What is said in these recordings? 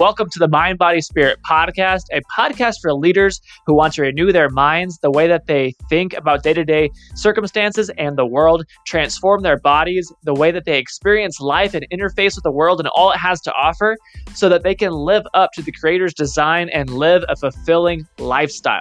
Welcome to the Mind, Body, Spirit podcast, a podcast for leaders who want to renew their minds, the way that they think about day to day circumstances and the world, transform their bodies, the way that they experience life and interface with the world and all it has to offer, so that they can live up to the Creator's design and live a fulfilling lifestyle.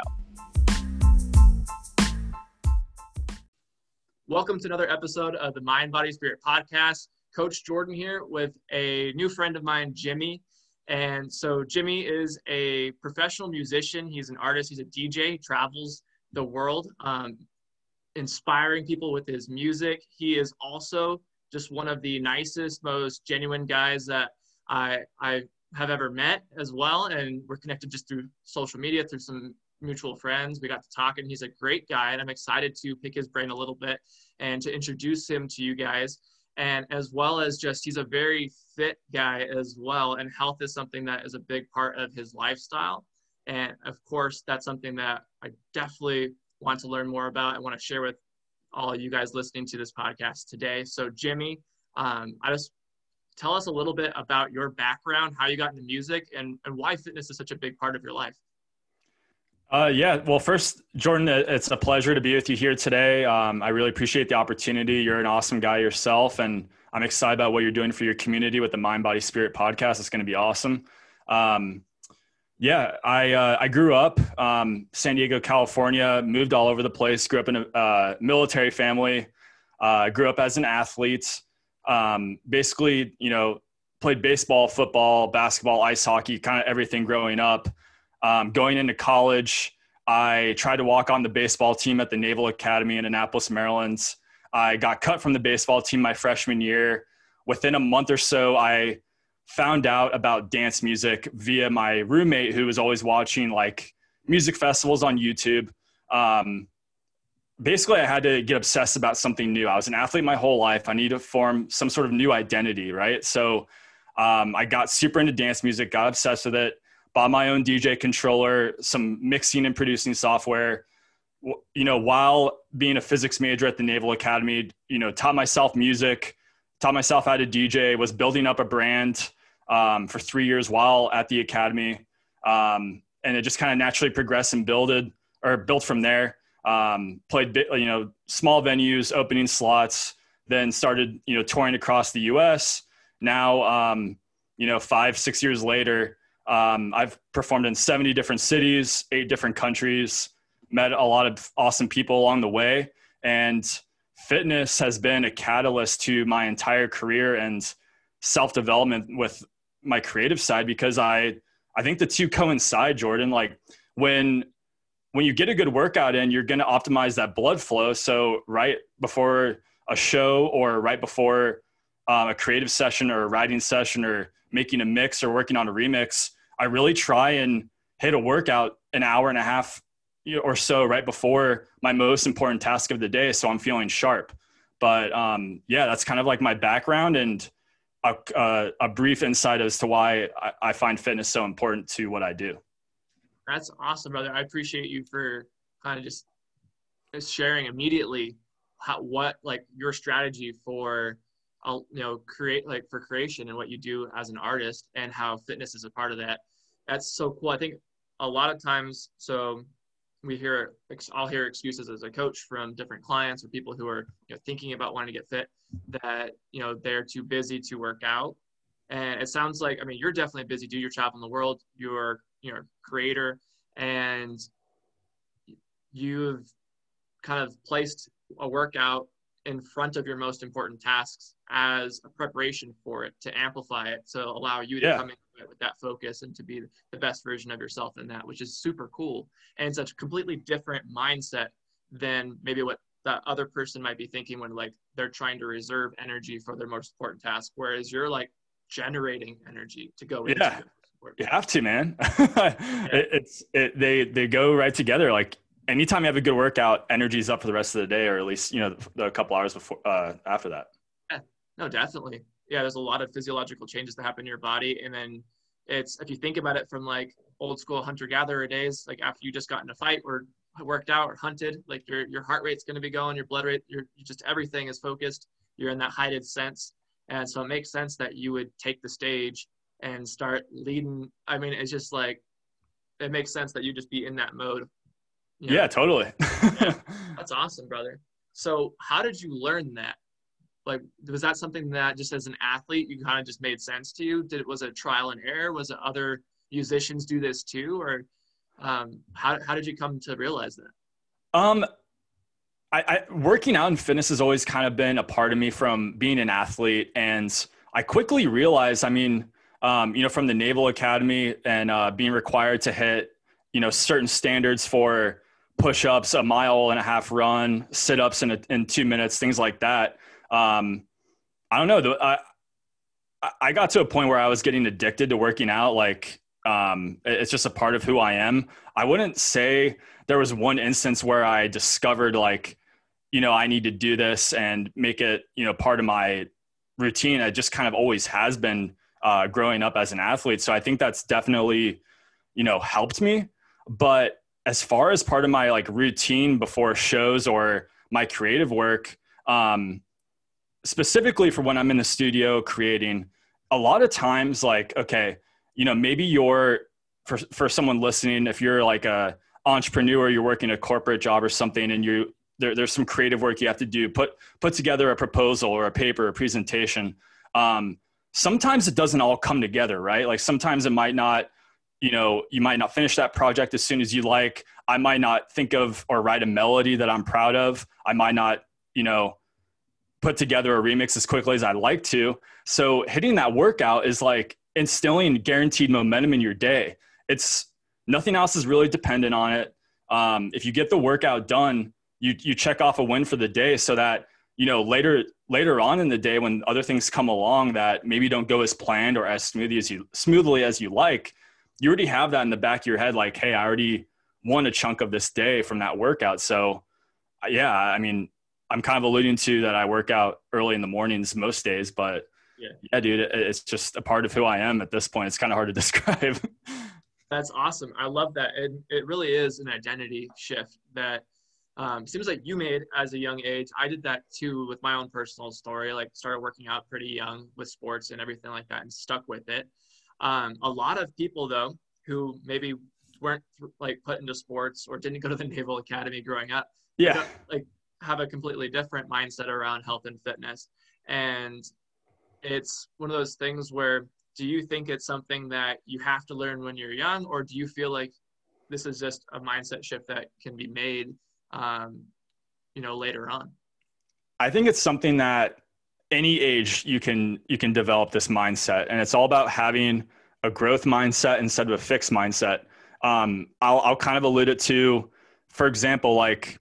Welcome to another episode of the Mind, Body, Spirit podcast. Coach Jordan here with a new friend of mine, Jimmy. And so Jimmy is a professional musician. He's an artist. He's a DJ. He travels the world, um, inspiring people with his music. He is also just one of the nicest, most genuine guys that I I have ever met as well. And we're connected just through social media, through some mutual friends. We got to talk, and he's a great guy. And I'm excited to pick his brain a little bit and to introduce him to you guys and as well as just he's a very fit guy as well and health is something that is a big part of his lifestyle. And of course that's something that i definitely want to learn more about and want to share with all you guys listening to this podcast today. So jimmy um, i just tell us a little bit about your background how you got into music and, and why fitness is such a big part of your life uh, yeah. Well, first, Jordan, it's a pleasure to be with you here today. Um, I really appreciate the opportunity. You're an awesome guy yourself, and I'm excited about what you're doing for your community with the Mind, Body, Spirit podcast. It's going to be awesome. Um, yeah, I uh, I grew up um, San Diego, California. Moved all over the place. Grew up in a uh, military family. Uh, grew up as an athlete. Um, basically, you know, played baseball, football, basketball, ice hockey, kind of everything growing up. Um, going into college, I tried to walk on the baseball team at the Naval Academy in Annapolis, Maryland. I got cut from the baseball team my freshman year. Within a month or so, I found out about dance music via my roommate who was always watching like music festivals on YouTube. Um, basically, I had to get obsessed about something new. I was an athlete my whole life. I need to form some sort of new identity, right? So um, I got super into dance music, got obsessed with it bought my own DJ controller, some mixing and producing software. You know, while being a physics major at the Naval Academy, you know, taught myself music, taught myself how to DJ, was building up a brand um, for three years while at the academy. Um, and it just kind of naturally progressed and builded or built from there. Um, played, you know, small venues, opening slots, then started, you know, touring across the U.S. Now, um, you know, five, six years later, um, I've performed in 70 different cities, eight different countries, met a lot of awesome people along the way. And fitness has been a catalyst to my entire career and self development with my creative side because I, I think the two coincide, Jordan. Like when, when you get a good workout in, you're going to optimize that blood flow. So right before a show or right before um, a creative session or a writing session or making a mix or working on a remix, I really try and hit a workout an hour and a half or so right before my most important task of the day. So I'm feeling sharp. But um, yeah, that's kind of like my background and a, uh, a brief insight as to why I, I, find fitness so important to what I do. That's awesome, brother. I appreciate you for kind of just, just sharing immediately how, what like your strategy for I'll you know create like for creation and what you do as an artist and how fitness is a part of that. That's so cool. I think a lot of times, so we hear I'll hear excuses as a coach from different clients or people who are you know, thinking about wanting to get fit that you know they're too busy to work out. And it sounds like I mean you're definitely busy. Do you're traveling the world. You're you know creator and you've kind of placed a workout in front of your most important tasks as a preparation for it to amplify it to allow you to yeah. come into it with that focus and to be the best version of yourself in that which is super cool and such a completely different mindset than maybe what that other person might be thinking when like they're trying to reserve energy for their most important task whereas you're like generating energy to go yeah. into you have to man yeah. it, it's it, they they go right together like anytime you have a good workout, energy's up for the rest of the day, or at least you know the, the couple hours before uh, after that. Yeah, no, definitely. Yeah, there's a lot of physiological changes that happen in your body, and then it's if you think about it from like old school hunter gatherer days, like after you just got in a fight or worked out or hunted, like your your heart rate's going to be going, your blood rate, your just everything is focused. You're in that heightened sense, and so it makes sense that you would take the stage and start leading. I mean, it's just like it makes sense that you just be in that mode. You know? Yeah, totally. That's awesome, brother. So, how did you learn that? Like, was that something that just as an athlete you kind of just made sense to you? Did it was it trial and error? Was it other musicians do this too, or um, how how did you come to realize that? Um, I, I, working out and fitness has always kind of been a part of me from being an athlete, and I quickly realized. I mean, um, you know, from the Naval Academy and uh, being required to hit, you know, certain standards for push-ups, a mile and a half run, sit-ups in a, in two minutes, things like that. Um, I don't know. I I got to a point where I was getting addicted to working out. Like, um, it's just a part of who I am. I wouldn't say there was one instance where I discovered like you know, I need to do this and make it, you know, part of my routine. It just kind of always has been uh, growing up as an athlete. So I think that's definitely, you know, helped me. But as far as part of my like routine before shows or my creative work, um, specifically for when I'm in the studio creating, a lot of times, like, okay, you know, maybe you're for for someone listening, if you're like a entrepreneur, you're working a corporate job or something, and you there, there's some creative work you have to do put put together a proposal or a paper a presentation um, sometimes it doesn't all come together right? Like sometimes it might not you know you might not finish that project as soon as you like. I might not think of or write a melody that i'm proud of. I might not you know put together a remix as quickly as i'd like to. So hitting that workout is like instilling guaranteed momentum in your day. It's nothing else is really dependent on it. Um, if you get the workout done you you check off a win for the day so that you know later later on in the day when other things come along that maybe don't go as planned or as smoothly as you smoothly as you like you already have that in the back of your head like hey i already won a chunk of this day from that workout. So yeah i mean i'm kind of alluding to that i work out early in the mornings most days but yeah, yeah dude it, it's just a part of who i am at this point it's kind of hard to describe that's awesome i love that it, it really is an identity shift that um, seems like you made as a young age. I did that too with my own personal story. Like started working out pretty young with sports and everything like that, and stuck with it. Um, a lot of people though who maybe weren't like put into sports or didn't go to the Naval Academy growing up, yeah, like have a completely different mindset around health and fitness. And it's one of those things where do you think it's something that you have to learn when you're young, or do you feel like this is just a mindset shift that can be made um, you know, later on? I think it's something that any age you can you can develop this mindset, and it's all about having a growth mindset instead of a fixed mindset. Um, I'll, I'll kind of allude it to, for example, like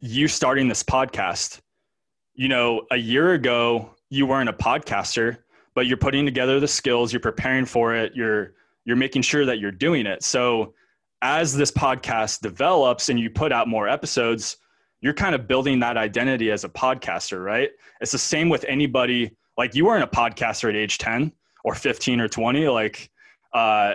you starting this podcast. You know, a year ago you weren't a podcaster, but you're putting together the skills, you're preparing for it, you're you're making sure that you're doing it. So as this podcast develops and you put out more episodes, you're kind of building that identity as a podcaster, right? It's the same with anybody. Like you weren't a podcaster at age 10 or 15 or 20. Like, uh,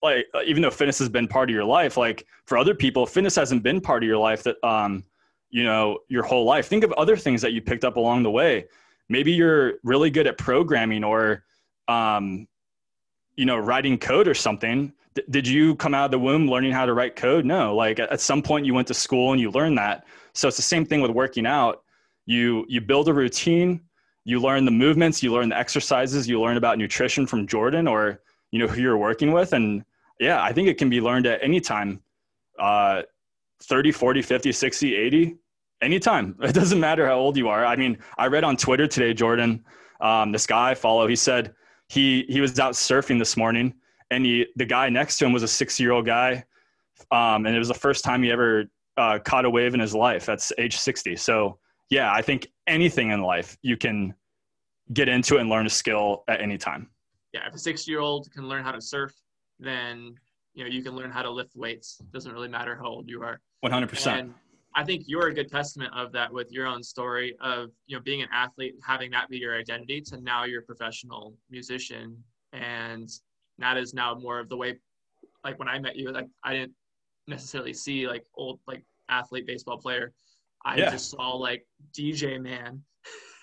like even though fitness has been part of your life, like for other people, fitness hasn't been part of your life that, um, you know, your whole life. Think of other things that you picked up along the way. Maybe you're really good at programming or, um, you know, writing code or something did you come out of the womb learning how to write code? No. Like at some point you went to school and you learned that. So it's the same thing with working out. You you build a routine, you learn the movements, you learn the exercises, you learn about nutrition from Jordan or you know who you're working with and yeah, I think it can be learned at any time. Uh 30, 40, 50, 60, 80, anytime. It doesn't matter how old you are. I mean, I read on Twitter today, Jordan, um, this guy I follow, he said he he was out surfing this morning and he, the guy next to him was a six year old guy. Um, and it was the first time he ever uh, caught a wave in his life. That's age 60. So, yeah, I think anything in life you can get into and learn a skill at any time. Yeah, if a six year old can learn how to surf, then you know you can learn how to lift weights. It doesn't really matter how old you are. 100%. And I think you're a good testament of that with your own story of you know being an athlete, having that be your identity, to now you're a professional musician, and that is now more of the way like when I met you, like I didn't necessarily see like old like athlete baseball player. I yeah. just saw like DJ man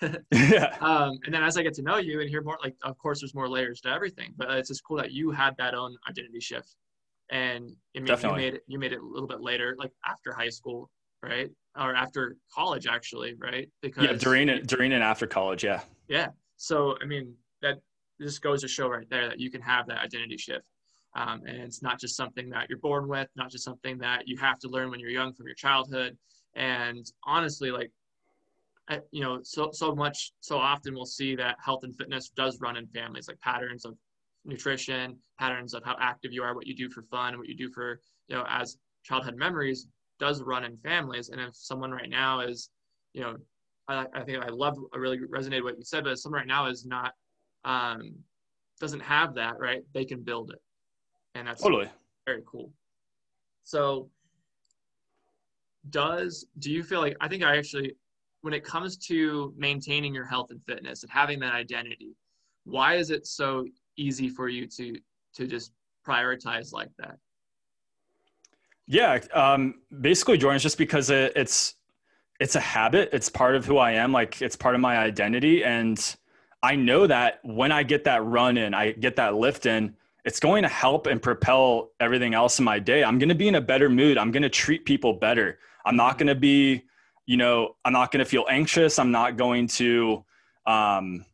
yeah. Um, and then as I get to know you and hear more, like of course there's more layers to everything, but it's just cool that you had that own identity shift, and I mean, Definitely. you made it you made it a little bit later, like after high school, right, or after college actually, right? Because yeah, during it during and after college, yeah. Yeah. So I mean that just goes to show right there that you can have that identity shift. Um, and it's not just something that you're born with, not just something that you have to learn when you're young from your childhood. And honestly, like, you know, so so much, so often we'll see that health and fitness does run in families, like patterns of nutrition, patterns of how active you are, what you do for fun, what you do for, you know, as childhood memories does run in families. And if someone right now is, you know, I, I think I love, I really resonated what you said, but someone right now is not, um, doesn't have that, right? They can build it and that's totally very cool. So, does do you feel like I think I actually, when it comes to maintaining your health and fitness and having that identity, why is it so easy for you to to just prioritize like that? Yeah, um, basically, Jordan, just because it, it's it's a habit. It's part of who I am. Like it's part of my identity, and I know that when I get that run in, I get that lift in it's going to help and propel everything else in my day. I'm going to be in a better mood. I'm going to treat people better. I'm not going to be, you know, I'm not going to feel anxious. I'm not going to, um,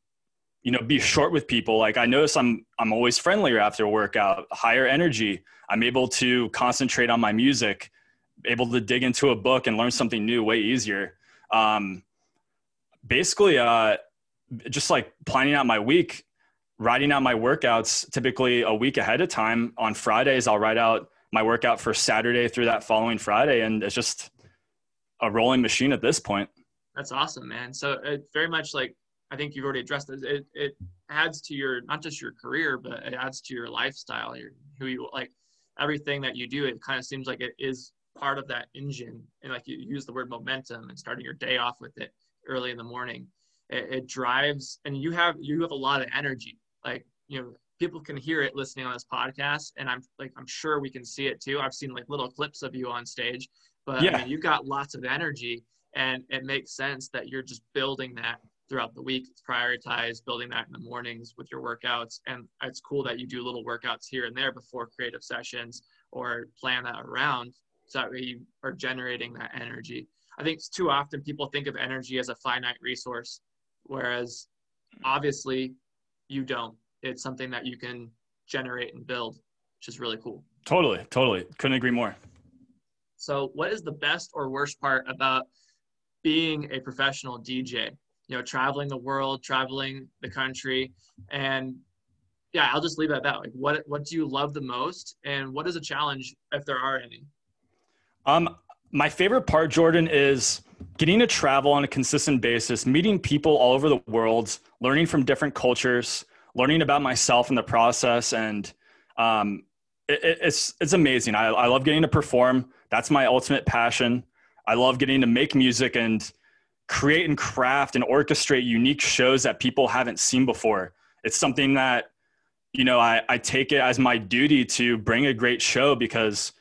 you know, be short with people. Like I notice I'm, I'm always friendlier after a workout, higher energy. I'm able to concentrate on my music, able to dig into a book and learn something new way easier. Um, basically, uh, just like planning out my week, writing out my workouts typically a week ahead of time. On Fridays, I'll write out my workout for Saturday through that following Friday, and it's just a rolling machine at this point. That's awesome, man. So it very much like I think you've already addressed it. It, it adds to your not just your career, but it adds to your lifestyle. Your who you like everything that you do. It kind of seems like it is part of that engine, and like you use the word momentum and starting your day off with it early in the morning. It, it drives, and you have you have a lot of energy like you know people can hear it listening on this podcast and i'm like i'm sure we can see it too i've seen like little clips of you on stage but yeah. I mean, you've got lots of energy and it makes sense that you're just building that throughout the week prioritize building that in the mornings with your workouts and it's cool that you do little workouts here and there before creative sessions or plan that around so that way you are generating that energy i think it's too often people think of energy as a finite resource whereas hmm. obviously you don't. It's something that you can generate and build, which is really cool. Totally, totally. Couldn't agree more. So, what is the best or worst part about being a professional DJ? You know, traveling the world, traveling the country, and yeah, I'll just leave it at that. Like, what what do you love the most, and what is a challenge if there are any? Um, my favorite part, Jordan, is getting to travel on a consistent basis, meeting people all over the world, learning from different cultures, learning about myself in the process, and um, it, it's it's amazing. I, I love getting to perform. That's my ultimate passion. I love getting to make music and create and craft and orchestrate unique shows that people haven't seen before. It's something that you know I, I take it as my duty to bring a great show because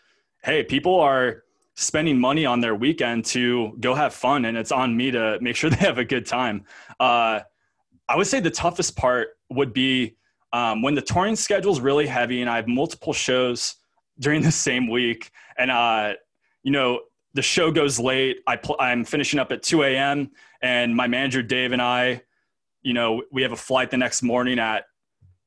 hey, people are spending money on their weekend to go have fun and it's on me to make sure they have a good time uh, i would say the toughest part would be um, when the touring schedule is really heavy and i have multiple shows during the same week and uh, you know the show goes late I pl- i'm finishing up at 2 a.m and my manager dave and i you know we have a flight the next morning at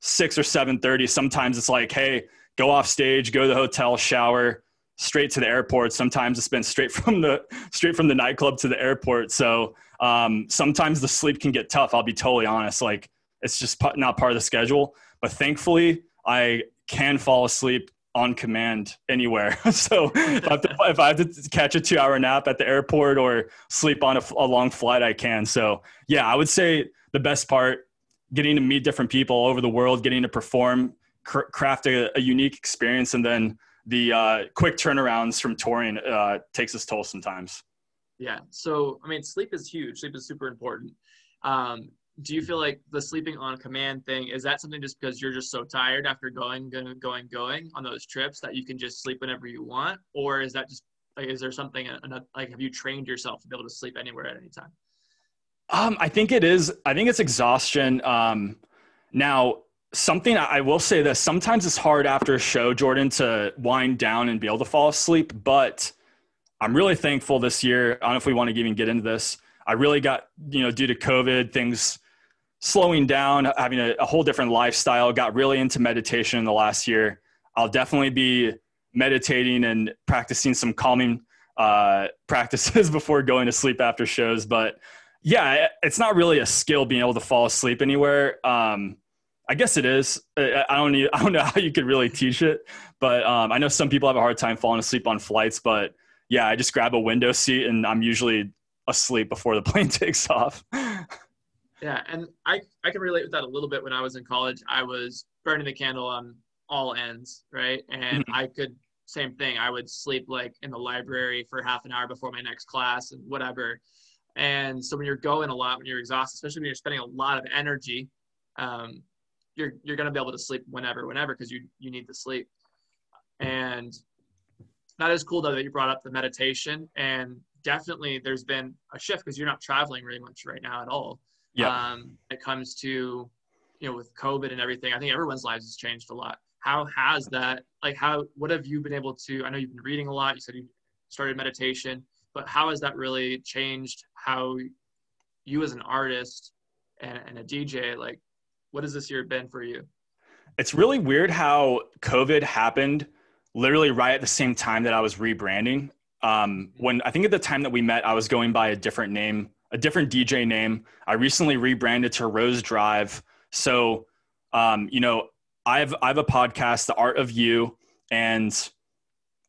6 or 7.30 sometimes it's like hey go off stage go to the hotel shower straight to the airport. Sometimes it's been straight from the straight from the nightclub to the airport. So um, sometimes the sleep can get tough. I'll be totally honest. Like it's just not part of the schedule. But thankfully, I can fall asleep on command anywhere. so if I, have to, if I have to catch a two-hour nap at the airport or sleep on a, a long flight, I can. So yeah, I would say the best part getting to meet different people all over the world, getting to perform, cr- craft a, a unique experience, and then the uh, quick turnarounds from touring uh, takes its toll sometimes. Yeah. So, I mean, sleep is huge. Sleep is super important. Um, do you feel like the sleeping on command thing is that something just because you're just so tired after going, going, going, going on those trips that you can just sleep whenever you want, or is that just like is there something like have you trained yourself to be able to sleep anywhere at any time? Um, I think it is. I think it's exhaustion. Um, now, something I will say this sometimes it's hard after a show, Jordan, to wind down and be able to fall asleep. But I'm really thankful this year. I don't know if we want to even get into this. I really got, you know, due to COVID, things slowing down, having a, a whole different lifestyle, got really into meditation in the last year. I'll definitely be meditating and practicing some calming uh, practices before going to sleep after shows. But yeah, it's not really a skill being able to fall asleep anywhere. Um, I guess it is. I don't need, I don't know how you could really teach it, but um, I know some people have a hard time falling asleep on flights. But yeah, I just grab a window seat and I'm usually asleep before the plane takes off. Yeah, and I I can relate with that a little bit. When I was in college, I was burning the candle on all ends, right? And mm-hmm. I could same thing. I would sleep like in the library for half an hour before my next class and whatever. And so when you're going a lot, when you're exhausted, especially when you're spending a lot of energy, um, you're you're gonna be able to sleep whenever, whenever, because you you need to sleep. And that is cool though that you brought up the meditation and definitely there's been a shift because you're not traveling really much right now at all. Yeah. Um, it comes to you know with COVID and everything, I think everyone's lives has changed a lot. How has that like how what have you been able to? I know you've been reading a lot. You said you started meditation, but how has that really changed how you as an artist and, and a DJ like what has this year been for you? It's really weird how COVID happened literally right at the same time that I was rebranding. Um, when I think at the time that we met, I was going by a different name, a different DJ name. I recently rebranded to Rose Drive. So, um, you know, I've I have a podcast, The Art of You, and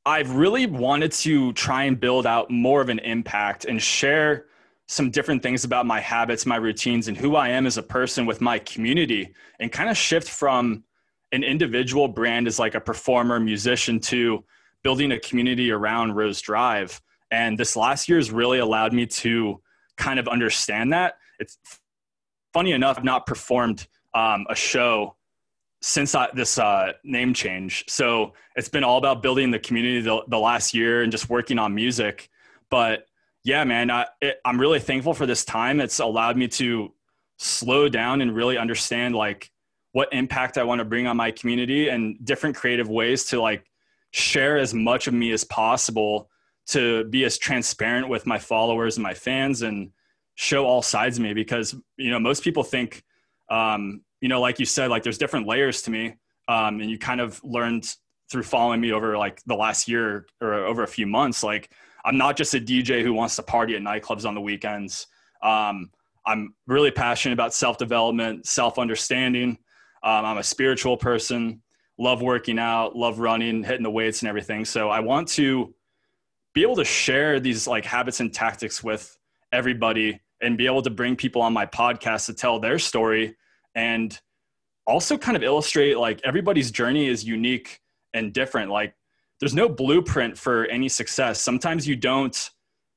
I've really wanted to try and build out more of an impact and share some different things about my habits, my routines, and who I am as a person with my community, and kind of shift from an individual brand as like a performer, musician to building a community around Rose Drive. And this last year has really allowed me to kind of understand that. It's funny enough, I've not performed um, a show since I, this uh, name change. So it's been all about building the community the, the last year and just working on music. But yeah, man, I, it, I'm really thankful for this time. It's allowed me to slow down and really understand like what impact I want to bring on my community and different creative ways to like share as much of me as possible to be as transparent with my followers and my fans and show all sides of me because you know most people think um, you know like you said like there's different layers to me um, and you kind of learned through following me over like the last year or over a few months like i'm not just a dj who wants to party at nightclubs on the weekends um, i'm really passionate about self-development self-understanding um, I'm a spiritual person, love working out, love running, hitting the weights and everything. So I want to be able to share these like habits and tactics with everybody and be able to bring people on my podcast to tell their story and also kind of illustrate like everybody's journey is unique and different. Like there's no blueprint for any success. Sometimes you don't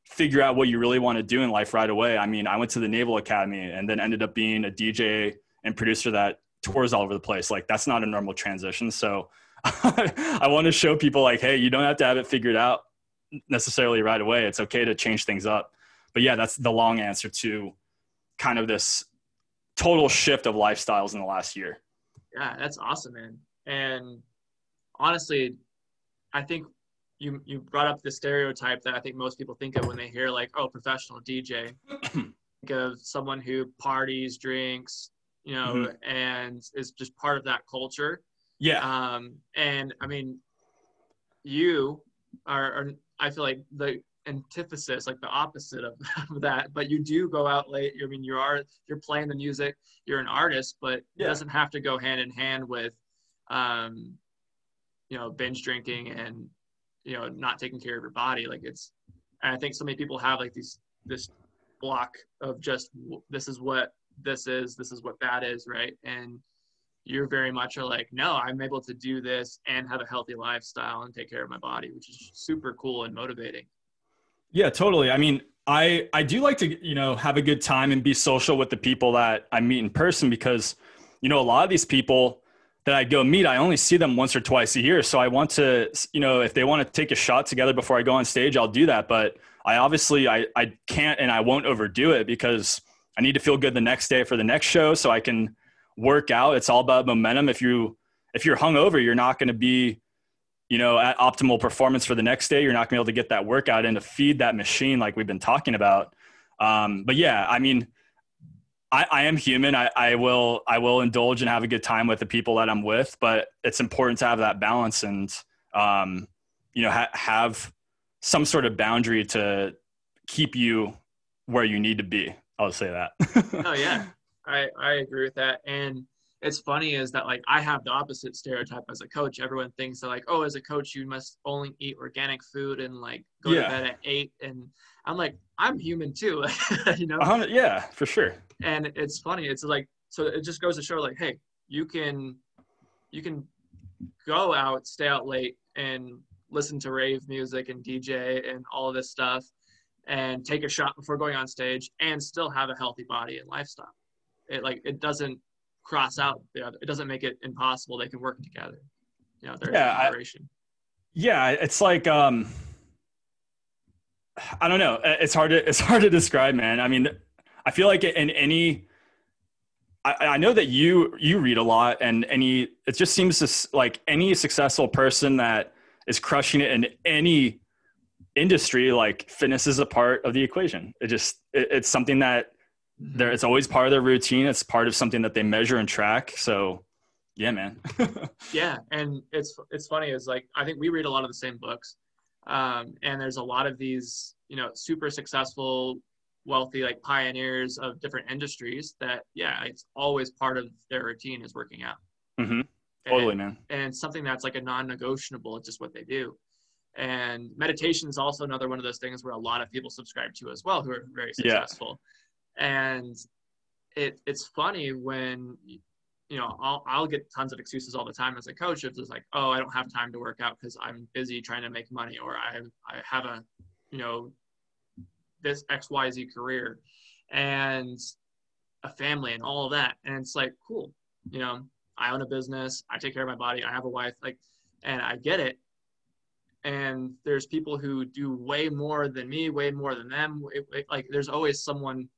figure out what you really want to do in life right away. I mean, I went to the Naval Academy and then ended up being a DJ and producer that tours all over the place. Like that's not a normal transition. So I want to show people like, hey, you don't have to have it figured out necessarily right away. It's okay to change things up. But yeah, that's the long answer to kind of this total shift of lifestyles in the last year. Yeah, that's awesome, man. And honestly, I think you you brought up the stereotype that I think most people think of when they hear like, oh, professional DJ. think of someone who parties, drinks, you know, mm-hmm. and is just part of that culture. Yeah. Um, and I mean, you are, are, I feel like the antithesis, like the opposite of, of, that. But you do go out late. I mean, you are you're playing the music. You're an artist, but yeah. it doesn't have to go hand in hand with, um, you know, binge drinking and you know not taking care of your body. Like it's, and I think so many people have like these this block of just this is what this is, this is what that is, right? And you're very much are like, no, I'm able to do this and have a healthy lifestyle and take care of my body, which is super cool and motivating. Yeah, totally. I mean, I I do like to, you know, have a good time and be social with the people that I meet in person because, you know, a lot of these people that I go meet, I only see them once or twice a year. So I want to, you know, if they want to take a shot together before I go on stage, I'll do that. But I obviously I I can't and I won't overdo it because I need to feel good the next day for the next show so I can work out. It's all about momentum. If you if you're hungover, you're not going to be, you know, at optimal performance for the next day. You're not going to be able to get that workout in to feed that machine like we've been talking about. Um, but yeah, I mean, I, I am human. I, I will I will indulge and have a good time with the people that I'm with, but it's important to have that balance and um, you know ha- have some sort of boundary to keep you where you need to be. I'll say that. oh yeah, I I agree with that. And it's funny is that like I have the opposite stereotype as a coach. Everyone thinks that like, oh, as a coach, you must only eat organic food and like go yeah. to bed at eight. And I'm like, I'm human too, you know? yeah, for sure. And it's funny. It's like so it just goes to show like, hey, you can you can go out, stay out late, and listen to rave music and DJ and all of this stuff, and take a shot before going on stage, and still have a healthy body and lifestyle. It like it doesn't cross out. It doesn't make it impossible. They can work together. You know, yeah, yeah, it's like um, I don't know. It's hard to it's hard to describe, man. I mean, I feel like in any. I, I know that you you read a lot, and any it just seems to, like any successful person that is crushing it in any industry, like fitness is a part of the equation. It just it, it's something that there it's always part of their routine. It's part of something that they measure and track. So yeah man. Yeah and it's it's funny is like i think we read a lot of the same books um, and there's a lot of these you know super successful wealthy like pioneers of different industries that yeah it's always part of their routine is working out. Mm-hmm. totally and, man. and something that's like a non-negotiable it's just what they do. And meditation is also another one of those things where a lot of people subscribe to as well who are very successful. yeah and it it's funny when you know I'll I'll get tons of excuses all the time as a coach if it's like oh I don't have time to work out because I'm busy trying to make money or I I have a you know this X Y Z career and a family and all of that. And it's like cool. You know I own a business. I take care of my body. I have a wife. Like and I get it. And there's people who do way more than me way more than them. Like there's always someone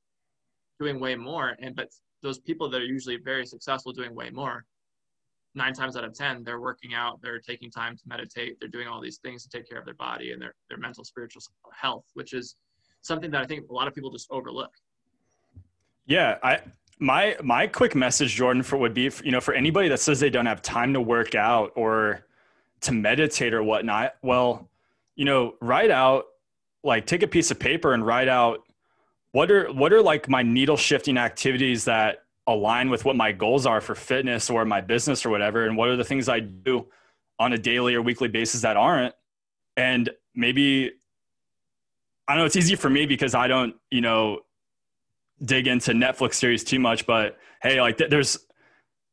doing way more. And but those people that are usually very successful doing way more, nine times out of ten, they're working out, they're taking time to meditate, they're doing all these things to take care of their body and their their mental spiritual health, which is something that I think a lot of people just overlook. Yeah, I my my quick message, Jordan, for would be you know for anybody that says they don't have time to work out or to meditate or whatnot. Well, you know, write out like take a piece of paper and write out what are what are like my needle shifting activities that align with what my goals are for fitness or my business or whatever? And what are the things i do on a daily or weekly basis that aren't? And maybe i know it's easy for me because i don't you know dig into netflix series too much but hey like there's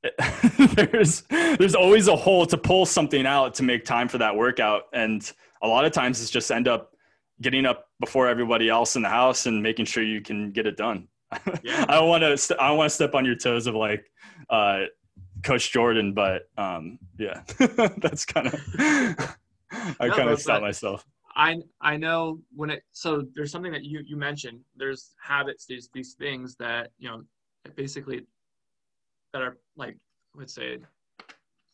there's there's always a hole to pull something out to make time for that workout. And a lot of times it's just end up getting up before everybody else in the house and making sure you can get it done. Yeah. I don't want to. St- I want to step on your toes of like uh, Coach Jordan, but um, yeah, that's kind of. I no, kind of stopped myself. I I know when it so there's something that you you mentioned. There's habits, these these things that you know basically that are like let's say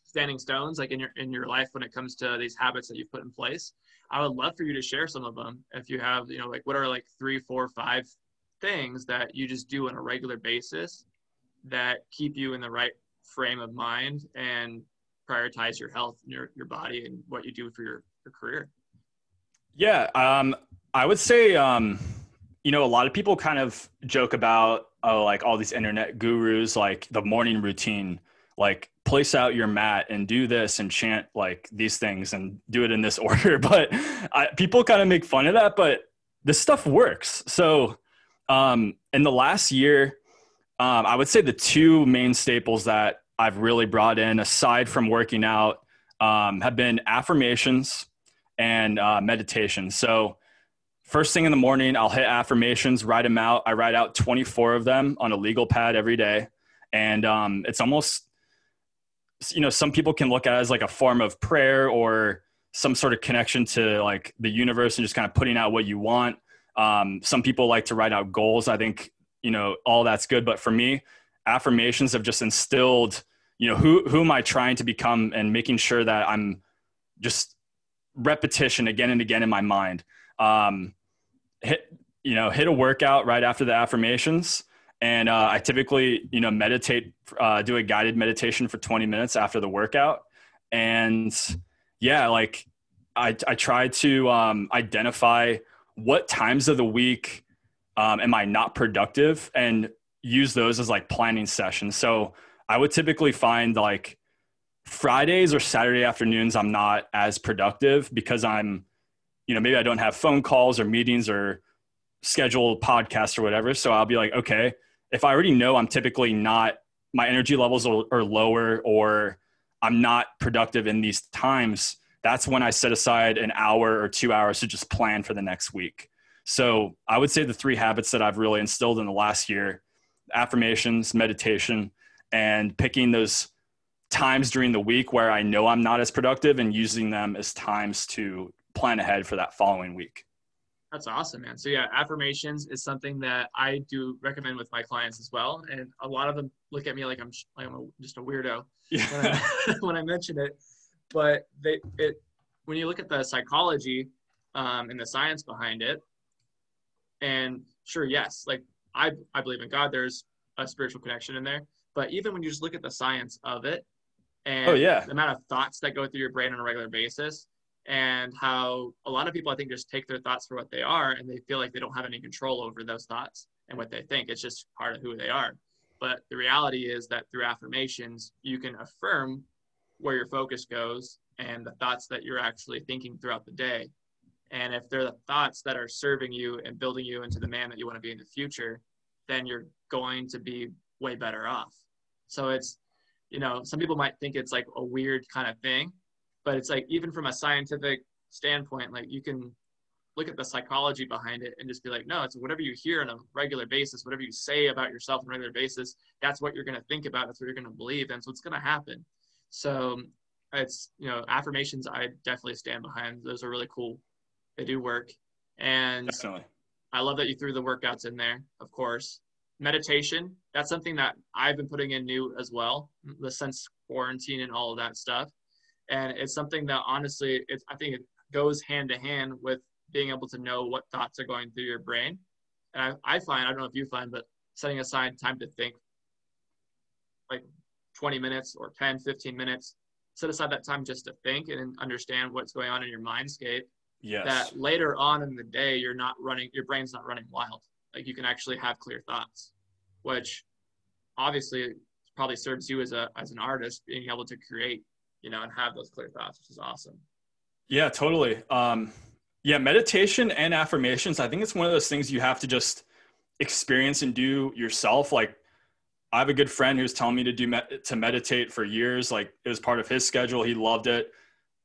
standing stones like in your in your life when it comes to these habits that you've put in place I would love for you to share some of them. If you have, you know, like what are like three, four, five things that you just do on a regular basis that keep you in the right frame of mind and prioritize your health and your, your body and what you do for your, your career? Yeah. Um, I would say, um, you know, a lot of people kind of joke about, oh, like all these internet gurus, like the morning routine, like place out your mat and do this and chant like these things and do it in this order. But I, people kind of make fun of that, but this stuff works. So um, in the last year, um, I would say the two main staples that I've really brought in, aside from working out, um, have been affirmations and uh, meditation. So first thing in the morning, I'll hit affirmations, write them out. I write out 24 of them on a legal pad every day. And um, it's almost you know some people can look at as like a form of prayer or some sort of connection to like the universe and just kind of putting out what you want um, some people like to write out goals i think you know, all that's good. But for me, affirmations have just instilled, you know, who, who am I trying to become and making sure that I'm just repetition again and again in my mind. Um, hit, you know, hit a workout right after the affirmations. And uh, I typically, you know, meditate, uh, do a guided meditation for 20 minutes after the workout. And yeah, like I, I try to um, identify what times of the week um, am I not productive and use those as like planning sessions. So I would typically find like Fridays or Saturday afternoons, I'm not as productive because I'm, you know, maybe I don't have phone calls or meetings or scheduled podcasts or whatever. So I'll be like, okay, if I already know I'm typically not, my energy levels are, are lower or I'm not productive in these times, that's when I set aside an hour or two hours to just plan for the next week. So I would say the three habits that I've really instilled in the last year affirmations, meditation, and picking those times during the week where I know I'm not as productive and using them as times to plan ahead for that following week. That's awesome, man. So yeah, affirmations is something that I do recommend with my clients as well, and a lot of them look at me like I'm like I'm a, just a weirdo yeah. when, I, when I mention it but they it when you look at the psychology um, and the science behind it, and sure, yes, like I I believe in God. There's a spiritual connection in there, but even when you just look at the science of it, and oh, yeah. the amount of thoughts that go through your brain on a regular basis, and how a lot of people I think just take their thoughts for what they are, and they feel like they don't have any control over those thoughts and what they think. It's just part of who they are. But the reality is that through affirmations, you can affirm where your focus goes and the thoughts that you're actually thinking throughout the day. And if they're the thoughts that are serving you and building you into the man that you want to be in the future, then you're going to be way better off. So it's, you know, some people might think it's like a weird kind of thing, but it's like even from a scientific standpoint, like you can look at the psychology behind it and just be like, no, it's whatever you hear on a regular basis, whatever you say about yourself on a regular basis, that's what you're going to think about. That's what you're going to believe. And so it's going to happen. So it's, you know, affirmations I definitely stand behind. Those are really cool. They do work. And definitely. I love that you threw the workouts in there, of course. Meditation, that's something that I've been putting in new as well, the since quarantine and all of that stuff. And it's something that honestly, it's, I think it goes hand to hand with being able to know what thoughts are going through your brain. And I, I find, I don't know if you find, but setting aside time to think, like 20 minutes or 10, 15 minutes. Set aside that time just to think and understand what's going on in your mindscape. Yes. That later on in the day, you're not running, your brain's not running wild. Like you can actually have clear thoughts, which obviously probably serves you as a as an artist being able to create, you know, and have those clear thoughts, which is awesome. Yeah, totally. Um, yeah, meditation and affirmations. I think it's one of those things you have to just experience and do yourself. Like I have a good friend who's telling me to do to meditate for years. Like it was part of his schedule. He loved it.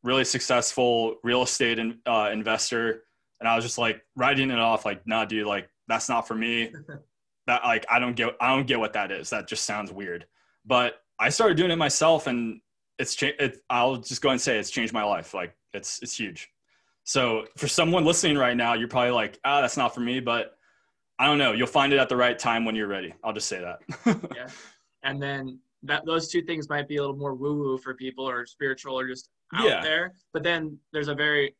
Really successful real estate in, uh, investor. And I was just like writing it off. Like, nah, dude. Like that's not for me. that like I don't get. I don't get what that is. That just sounds weird. But I started doing it myself, and it's changed. It, I'll just go and say it's changed my life. Like it's it's huge. So for someone listening right now, you're probably like, ah, that's not for me. But I don't know. You'll find it at the right time when you're ready. I'll just say that. yeah. And then that those two things might be a little more woo woo for people or spiritual or just out yeah. there. But then there's a very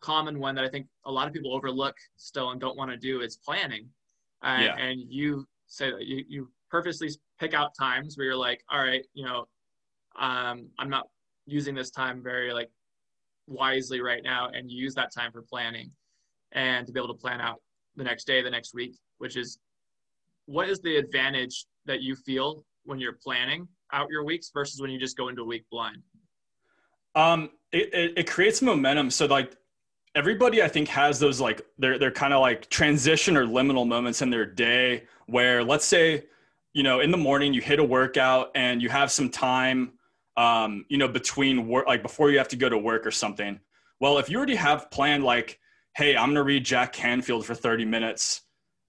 common one that I think a lot of people overlook still and don't want to do is planning. Uh, yeah. And you say that you, you purposely pick out times where you're like, all right, you know, um, I'm not using this time very like wisely right now and use that time for planning and to be able to plan out the next day, the next week, which is what is the advantage that you feel when you're planning out your weeks versus when you just go into a week blind? Um, it, it, it creates momentum. So like everybody I think has those like they're they're kind of like transition or liminal moments in their day where let's say you know in the morning you hit a workout and you have some time um, you know between work like before you have to go to work or something. Well, if you already have planned like hey, I'm going to read Jack Canfield for 30 minutes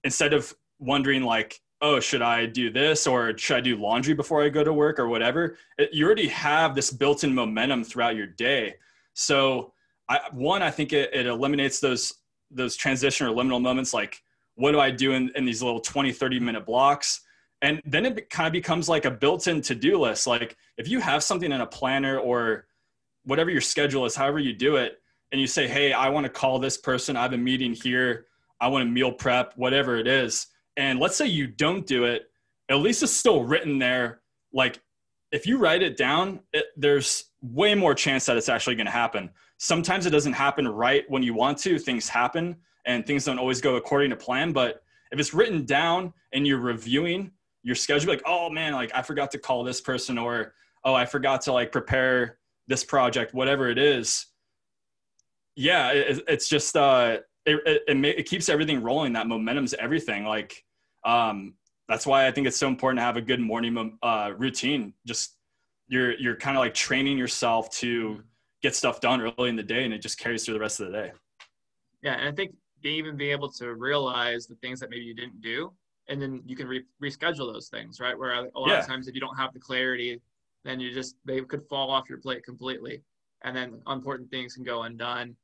instead of wondering like, oh, should I do this or should I do laundry before I go to work or whatever? It, you already have this built-in momentum throughout your day. So I, one, I think it, it eliminates those, those transition or liminal moments like what do I do in, in these little 20, 30 minute blocks? And then it kind of becomes like a built in to do list. Like if you have something in a planner or whatever your schedule is, however you do it, and you say, hey, I want to call this person, I have a meeting here, I want to meal prep, whatever it is. And let's say you don't do it, at least it's still written there. Like if you write it down, it, there's way more chance that it's actually going to happen. Sometimes it doesn't happen right when you want to, things happen and things don't always go according to plan. But if it's written down and you're reviewing your schedule, like, oh man, like I forgot to call this person or, oh, I forgot to like prepare this project, whatever it is. Yeah, it, it's just, uh, it, it, it, it keeps everything rolling. That momentum's everything. Like, um, that's why I think it's so important to have a good morning uh, routine. Just you're you're kind of like training yourself to get stuff done early in the day, and it just carries through the rest of the day. Yeah, and I think being, even being able to realize the things that maybe you didn't do, and then you can re- reschedule those things, right? Where a lot yeah. of times if you don't have the clarity, then you just they could fall off your plate completely, and then important things can go undone.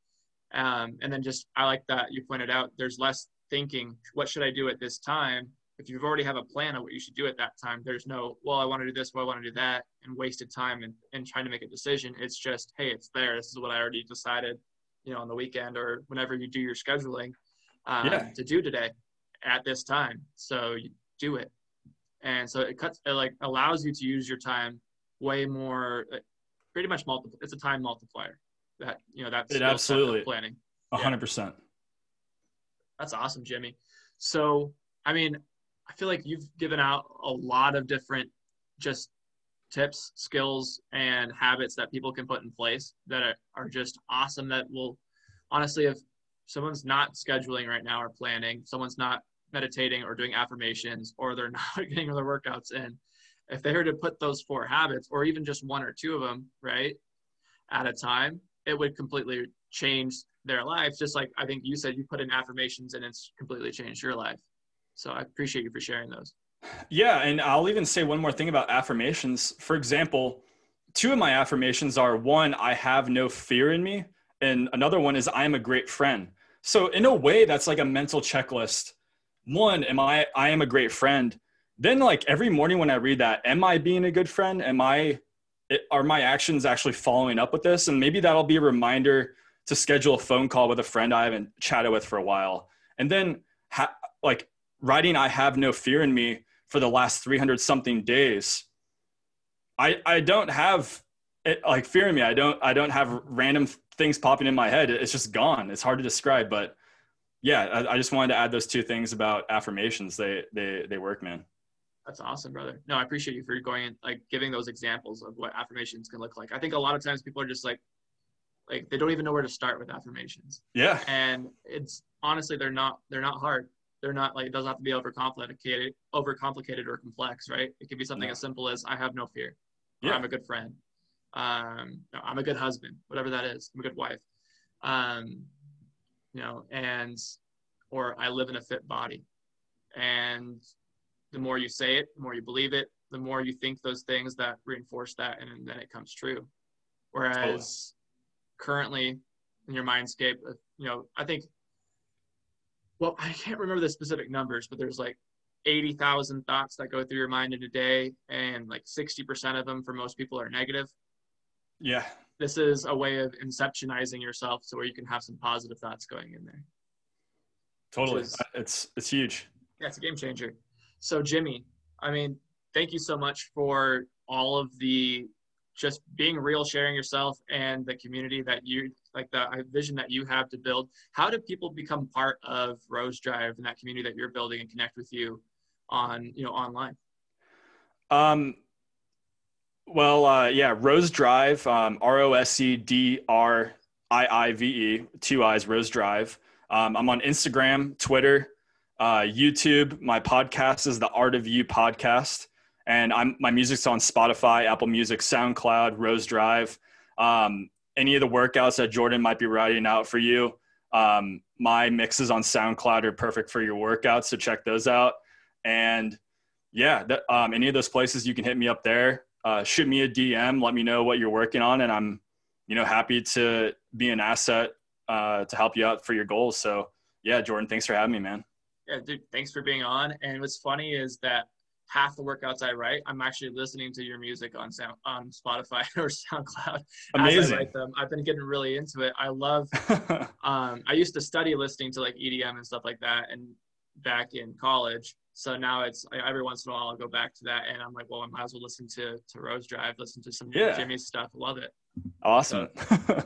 Um, and then just I like that you pointed out there's less thinking. What should I do at this time? if you've already have a plan of what you should do at that time, there's no, well, I want to do this, well, I want to do that, and wasted time and, and trying to make a decision. It's just, hey, it's there. This is what I already decided, you know, on the weekend or whenever you do your scheduling um, yeah. to do today at this time. So you do it. And so it cuts, it like allows you to use your time way more, uh, pretty much multiple. It's a time multiplier that, you know, that's it absolutely planning. A hundred percent. That's awesome, Jimmy. So, I mean, I feel like you've given out a lot of different just tips, skills, and habits that people can put in place that are, are just awesome. That will honestly, if someone's not scheduling right now or planning, someone's not meditating or doing affirmations, or they're not getting their workouts in, if they were to put those four habits, or even just one or two of them, right, at a time, it would completely change their lives. Just like I think you said, you put in affirmations and it's completely changed your life. So I appreciate you for sharing those. Yeah. And I'll even say one more thing about affirmations. For example, two of my affirmations are one, I have no fear in me. And another one is, I am a great friend. So in a way, that's like a mental checklist. One, am I, I am a great friend. Then like every morning when I read that, am I being a good friend? Am I, are my actions actually following up with this? And maybe that'll be a reminder to schedule a phone call with a friend I haven't chatted with for a while. And then ha- like writing I have no fear in me for the last 300 something days, I, I don't have it, like fear in me. I don't, I don't have random things popping in my head. It's just gone. It's hard to describe, but yeah, I, I just wanted to add those two things about affirmations. They, they, they work, man. That's awesome, brother. No, I appreciate you for going and like giving those examples of what affirmations can look like. I think a lot of times people are just like, like they don't even know where to start with affirmations. Yeah. And it's honestly they're not they're not hard they're not like it doesn't have to be overcomplicated, overcomplicated or complex, right? It could be something as simple as I have no fear. Yeah. I'm a good friend. Um, I'm a good husband, whatever that is. I'm a good wife. Um, you know, and or I live in a fit body. And the more you say it, the more you believe it, the more you think those things that reinforce that, and then it comes true. Whereas currently in your mindscape, uh, you know, I think well, I can't remember the specific numbers, but there's like 80,000 thoughts that go through your mind in a day, and like 60% of them for most people are negative. Yeah. This is a way of inceptionizing yourself so where you can have some positive thoughts going in there. Totally. Is, it's it's huge. Yeah, it's a game changer. So Jimmy, I mean, thank you so much for all of the just being real, sharing yourself and the community that you like the vision that you have to build. How do people become part of Rose Drive and that community that you're building and connect with you on, you know, online? Um, well, uh, yeah, Rose Drive, um, R O S E D R I I V E, two eyes, Rose Drive. Um, I'm on Instagram, Twitter, uh, YouTube. My podcast is the Art of You podcast and I'm my music's on Spotify, Apple Music, SoundCloud, Rose Drive. Um, any of the workouts that Jordan might be writing out for you, um, my mixes on SoundCloud are perfect for your workouts. So check those out. And yeah, um, any of those places you can hit me up there. Uh, shoot me a DM. Let me know what you're working on, and I'm, you know, happy to be an asset uh, to help you out for your goals. So yeah, Jordan, thanks for having me, man. Yeah, dude, thanks for being on. And what's funny is that half the workouts I write, I'm actually listening to your music on sound on Spotify or SoundCloud. Amazing. As I write them. I've been getting really into it. I love. um, I used to study listening to like EDM and stuff like that, and back in college. So now it's every once in a while I'll go back to that, and I'm like, well, I might as well listen to to Rose Drive, listen to some yeah. Jimmy's stuff. Love it. Awesome. So,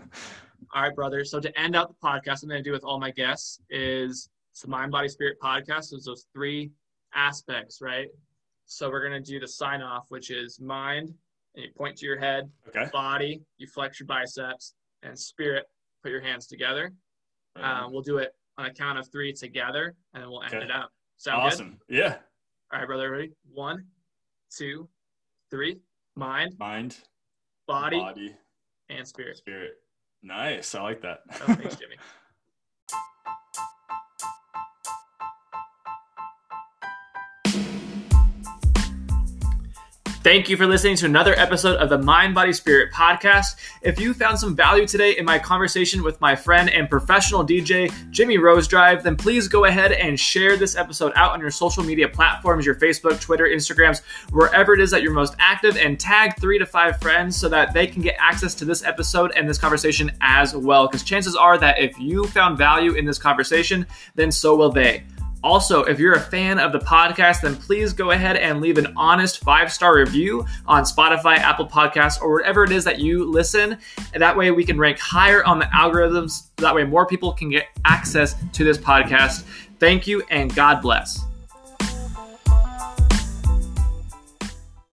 all right, brother. So to end out the podcast, I'm going to do with all my guests is it's the Mind Body Spirit podcast. There's those three aspects, right? So we're going to do the sign off, which is mind, and you point to your head. Okay. Body, you flex your biceps, and spirit, put your hands together. Um, we'll do it on a count of three together, and then we'll end okay. it out. Sound awesome. Good? Yeah. All right, brother. Ready? One, two, three. Mind. Mind. Body. Body. And spirit. Spirit. Nice. I like that. oh, thanks, Jimmy. Thank you for listening to another episode of the Mind Body Spirit podcast. If you found some value today in my conversation with my friend and professional DJ, Jimmy Rose Drive, then please go ahead and share this episode out on your social media platforms, your Facebook, Twitter, Instagrams, wherever it is that you're most active, and tag three to five friends so that they can get access to this episode and this conversation as well. Because chances are that if you found value in this conversation, then so will they. Also, if you're a fan of the podcast, then please go ahead and leave an honest five star review on Spotify, Apple Podcasts, or wherever it is that you listen. That way we can rank higher on the algorithms. That way more people can get access to this podcast. Thank you and God bless.